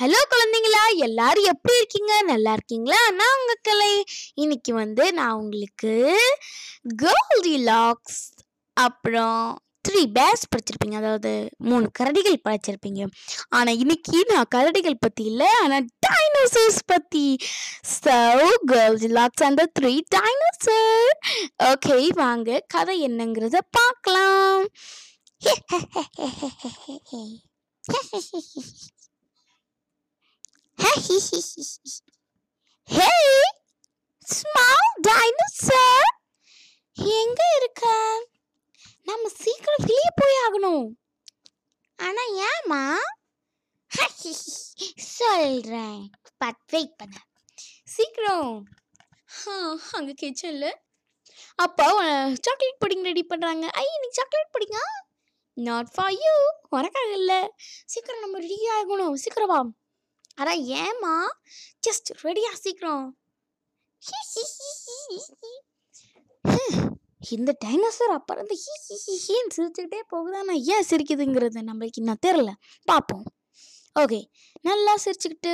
Hello குழந்தைங்களா எல்லாரும் எப்படி இருக்கீங்க? நல்லா இருக்கீங்களா? நான் உங்க கலை. இன்னைக்கு வந்து நான் உங்களுக்கு கோல்டி லாக்ஸ் அப்புறம் த்ரீ பேர்ஸ் படிச்சிருப்பீங்க. அதாவது மூணு கரடிகள் படிச்சிருப்பீங்க. ஆனால் இன்னைக்கு நான் கரடிகள் பற்றி இல்லை ஆனால் டைனோசர்ஸ் பற்றி so Goldilocks and three dinosaur okay வாங்க கதை என்னங்கிறத பார்க்கலாம். ஹே ஸ்மால் டைனோசர் எங்க இருக்க? நம்ம சீக்கிரம் வெளியே போய் ஆகணும். ஆனா ஏமா சொல்றேன். பட் வெயிட் பண்ண. சீக்கிரம். ஆ, அங்க கிச்சன்ல அப்பா சாக்லேட் புடிங் ரெடி பண்றாங்க. ஐ இன்னைக்கு சாக்லேட் புடிங்கா நாட் ஃபார் யூ உனக்காக இல்லை. சீக்கிரம் நம்ம ரெடி ஆகணும். சீக்கிரம் வா. அதான் ஏம்மா? ஜஸ்ட் ரெடியா சீக்கிரம். இந்த டைனோசர் அப்புறம் இந்த ஹீ ஹீ ஹி ஹீன்னு சிரிச்சுக்கிட்டே போகுது நான் ஏன் சிரிக்குதுங்கிறது நம்மளுக்கு இன்னும் தெரில பார்ப்போம் ஓகே. நல்லா சிரிச்சுக்கிட்டு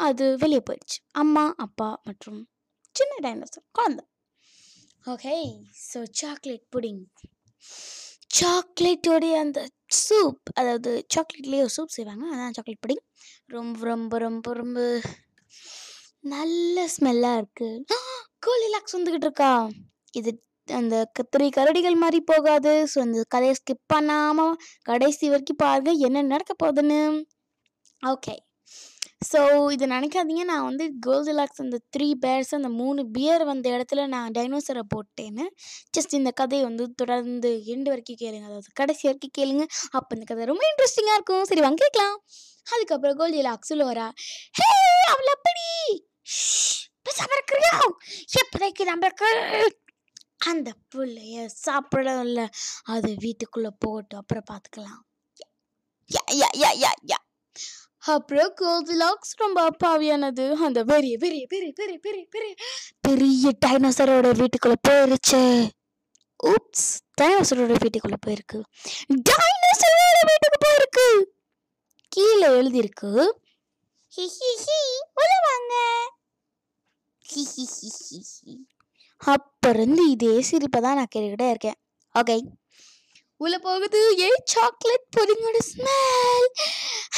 அது வெளியே போயிடுச்சு. அம்மா அப்பா மற்றும் சின்ன டைனோசர் குழந்தை. ஓகே. ஸோ சாக்லேட் புடிங் சாக்லேட்டோடைய அந்த சூப் அதாவது சாக்லேட்லேயே ஒரு சூப் செய்வாங்க. அதான் சாக்லேட் புடிங் ரொம்ப ரொம்ப ரொம்ப ரொம்ப நல்ல ஸ்மெல்லாக இருக்குது கோலி லாக்ஸ் வந்துக்கிட்டு இருக்கா? இது அந்த கத்திரி கரடிகள் மாதிரி போகாது. ஸோ அந்த கதையை ஸ்கிப் பண்ணாமல் கடைசி வரைக்கும் பாருங்கள் என்ன நடக்க போகுதுன்னு. ஓகே ஸோ இதை நினைக்காதீங்க. நான் வந்து கோல்டு லாக்ஸ் அந்த த்ரீ பேர்ஸ் அந்த மூணு பியர் வந்த இடத்துல நான் டைனோசரை போட்டேன்னு. ஜஸ்ட் இந்த கதையை வந்து தொடர்ந்து எண்டு வரைக்கும் கேளுங்க. அதாவது கடைசி வரைக்கும் கேளுங்க. அப்போ இந்த கதை ரொம்ப இன்ட்ரெஸ்டிங்காக இருக்கும். சரி வாங்க கேட்கலாம். அதுக்கப்புறம் கோல்டி வரா ஹே அவள் அப்படி பேசாம இருக்கிறியா நம்மளுக்கு அந்த பிள்ளைய சாப்பிடல. அது வீட்டுக்குள்ளே போகட்டும். அப்புறம் பார்த்துக்கலாம் யா யா யா யா யா. அப்புறம் கோல்டிலாக்ஸ் ரொம்ப அப்பாவியானது. அந்த பெரிய பெரிய பெரிய பெரிய பெரிய பெரிய பெரிய டைனோசரோட வீட்டுக்குள்ள போயிருச்சு. ஊப்ஸ் டைனோசரோட வீட்டுக்குள்ள போயிருக்கு. டைனோசரோட வீட்டுக்கு போயிருக்கு. கீழே எழுதியிருக்கு ஹி ஹி ஹி உள்ள வாங்க. ஹி ஹி ஹி ஹி ஹி. அப்பிருந்து இதே சிரிப்பை தான் நான் கேட்டுக்கிட்டே இருக்கேன். ஓகே உள்ள போகுது. ஏ சாக்லேட் புடிங்கோட ஸ்மெல்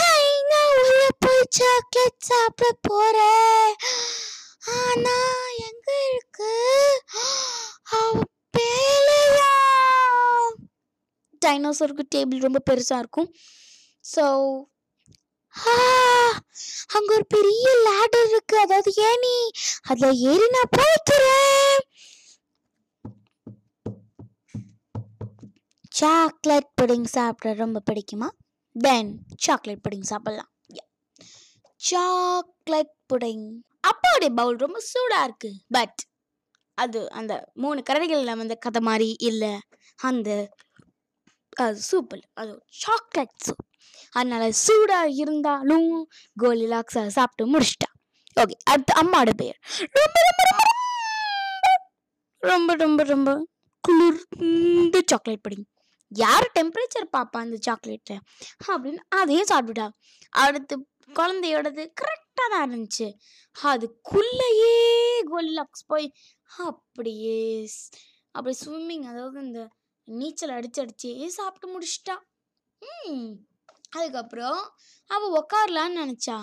ஹை நான் உள்ள போய் சாக்லேட் சாப்பிட போறேன். ஆனா எங்க இருக்கு? அவ பேலையா டைனோசருக்கு டேபிள் ரொம்ப பெருசா இருக்கும். ஸோ அங்க ஒரு பெரிய லேடர் இருக்கு. அதாவது ஏனி அதுல ஏறி நான் போய்க்கிறேன் சாக்லேட் புடிங் சாப்பிட ரொம்ப பிடிக்குமா? தென் சாக்லேட் புடிங் சாப்பிடலாம். சாக்லேட் புடிங் அப்பாவுடைய பவுல் ரொம்ப சூடாக இருக்கு. பட் அது அந்த மூணு கரடிகளில் வந்த கதை மாதிரி இல்லை. அந்த அது சூப் அது சாக்லேட் சூப் அதனால சூடாக இருந்தாலும் கோலிலாக்ஸ் அதை சாப்பிட்டு முடிச்சிட்டா. ஓகே அடுத்து அம்மாவோட பேர் ரொம்ப ரொம்ப ரொம்ப ரொம்ப ரொம்ப ரொம்ப குளிர்ந்த சாக்லேட் புடிங் யார் டெம்பரேச்சர் பாப்பா அந்த சாக்லேட்டு அப்படின்னு அதையும் சாப்பிட்டுட்டா. அடுத்து குழந்தையோடது கரெக்டாக தான் இருந்துச்சு. அதுக்குள்ளேயே கோலிலாக்ஸ் போய் அப்படியே அப்படி ஸ்விம்மிங் அதாவது இந்த நீச்சல் அடிச்சு அடிச்சே சாப்பிட்டு முடிச்சிட்டா. ம் அதுக்கப்புறம் அவள் உக்காரலான்னு நினச்சா.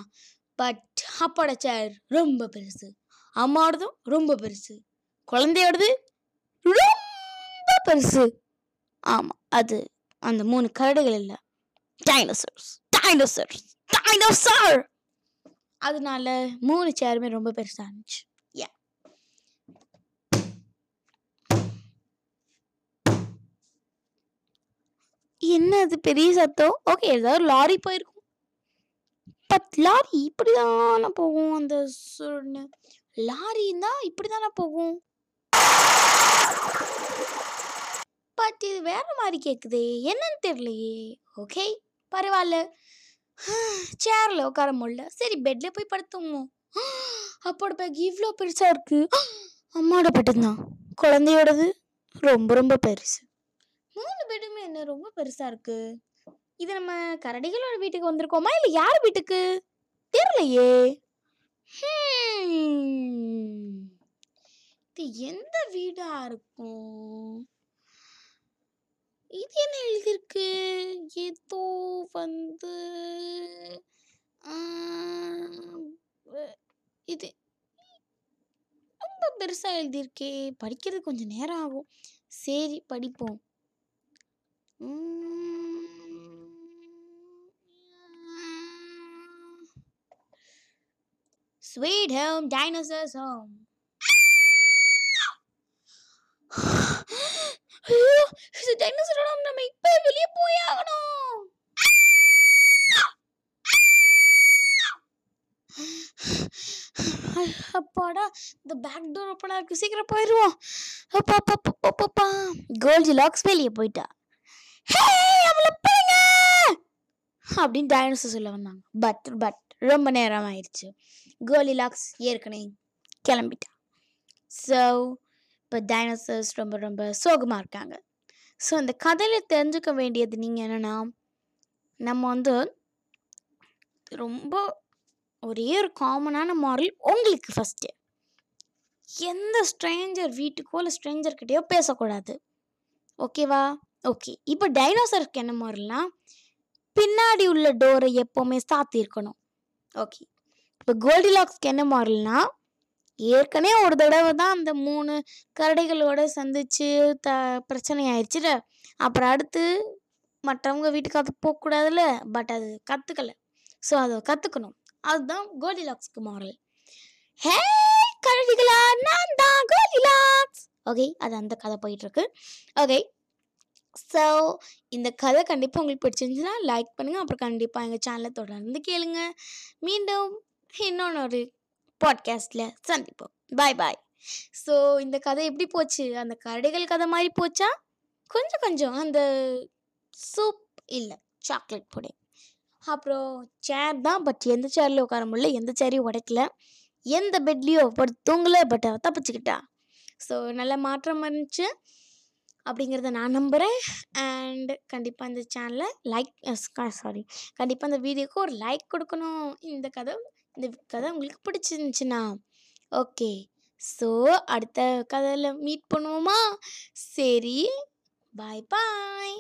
பட் அப்பாட சேர் ரொம்ப பெருசு. அம்மாவோடதும் ரொம்ப பெருசு. குழந்தையோடது ரொம்ப பெருசு. ஆமாம் அது அந்த மூணு கரடுகள் இல்லை. டைனோசர்ஸ் டைனோசர்ஸ் டைனோசர் அதனால மூணு சேருமே ரொம்ப பெருசாக இருந்துச்சு. என்ன அது பெரிய சத்தம்? ஓகே ஏதாவது லாரி போயிருக்கும். பட் லாரி இப்படி தானே போகும் அந்த சுருன்னு லாரி தான் இப்படி தானே போகும்? பட் இது வேற மாதிரி கேட்குதே என்னன்னு தெரியலையே. ஓகே பரவாயில்ல சேரில் உட்கார முடியல. சரி பெட்டில் போய் படுத்துவோம். அப்போட பேக் இவ்வளோ பெருசாக இருக்குது அம்மாவோட பெட்டுந்தான் குழந்தையோடது ரொம்ப ரொம்ப பெருசு. மூணு பெட்டுமே என்ன ரொம்ப பெருசாக இருக்குது இது நம்ம கரடிகளோட வீட்டுக்கு வந்திருக்கோமா? இல்லை யார் வீட்டுக்கு? தெரியலையே. ஹம். இது எந்த வீடாக இருக்கும்? இது என்ன எழுதியிருக்கு? ஏதோ வந்து இது. ரொம்ப பெருசாக எழுதியிருக்கே. படிக்கிறது கொஞ்சம் நேரம் ஆகும். சரி படிப்போம். ஸ்வீட் ஹோம் டைனோசர்ஸ் ஹோம் ஐயோ இது டைனோசரோட நம்ம இப்போ வெளியே போய் ஆகணும். அப்பாடா இந்த பேக் டோர் ஓப்பன் ஆகி சீக்கிரம் போயிடுவோம் அப்பா அப்பா அப்பா, அப்பா கோல்ஜி லாக்ஸ் வெளியே போயிட்டா. ஹே அவளை பிடிங்க. அப்படின்னு டைனோசர் சொல்ல வந்தாங்க. பட் பட் ரொம்ப நேரம் ஆயிடுச்சு. கோலி லாக்ஸ் ஏற்கனவே கிளம்பிட்டா. ஸோ இப்போ டைனோசர்ஸ் ரொம்ப ரொம்ப சோகமாக இருக்காங்க. ஸோ அந்த கதையில் தெரிஞ்சுக்க வேண்டியது நீங்கள் என்னென்னா நம்ம வந்து ரொம்ப ஒரே ஒரு காமனான மாரல் உங்களுக்கு ஃபஸ்ட்டு எந்த ஸ்ட்ரேஞ்சர் வீட்டுக்கோ இல்லை ஸ்ட்ரேஞ்சர்கிட்டயோ பேசக்கூடாது. ஓகேவா ஓகே இப்போ டைனோசருக்கு என்ன மாறல்னா பின்னாடி உள்ள டோரை எப்போவுமே சாத்தி இருக்கணும் ஓகே இப்போ கோல்டிலாக்ஸ்க்கு என்ன மாறல்னா ஏற்கனவே ஒரு தடவை தான் அந்த மூணு கரடிகளோட சந்திச்சு த பிரச்சனை ஆயிடுச்சுல அப்புறம் அடுத்து மற்றவங்க வீட்டுக்கு அது போகக்கூடாதுல்ல பட் அது கற்றுக்கல ஸோ அதை கற்றுக்கணும் அதுதான் கோலிலாக்ஸ்க்கு மாடல் ஹே கரடிகளா நான் தான் கோல்டிலாக்ஸ் ஓகே அது அந்த கதை போயிட்டுருக்கு. ஓகே ஸோ இந்த கதை கண்டிப்பாக உங்களுக்கு பிடிச்சிருந்துச்சுன்னா லைக் பண்ணுங்கள் அப்புறம் கண்டிப்பாக எங்கள் சேனலை தொடர்ந்து கேளுங்க. மீண்டும் இன்னொன்று ஒரு பாட்காஸ்ட்டில் சந்திப்போம். பாய் பாய் ஸோ இந்த கதை எப்படி போச்சு? அந்த கரடிகள் கதை மாதிரி போச்சா? கொஞ்சம் கொஞ்சம். அந்த சூப் இல்லை சாக்லேட் புடிங் அப்புறம் சேர் தான் பட் எந்த சேரில் உட்கார முடியல. எந்த சேரையும் உடைக்கல. எந்த பெட்லேயோ பட் தூங்கலை பட் அவ தப்பிச்சுக்கிட்டா. ஸோ நல்ல மாற்றம் இருந்துச்சு அப்படிங்கிறத நான் நம்புகிறேன் அண்ட் கண்டிப்பாக இந்த சேனலை லைக் சாரி கண்டிப்பாக இந்த வீடியோக்கு ஒரு லைக் கொடுக்கணும். இந்த கதை இந்த கதை உங்களுக்கு பிடிச்சிருந்துச்சுன்னா ஓகே. ஸோ அடுத்த கதையில் மீட் பண்ணுவோமா? சரி பாய் பாய்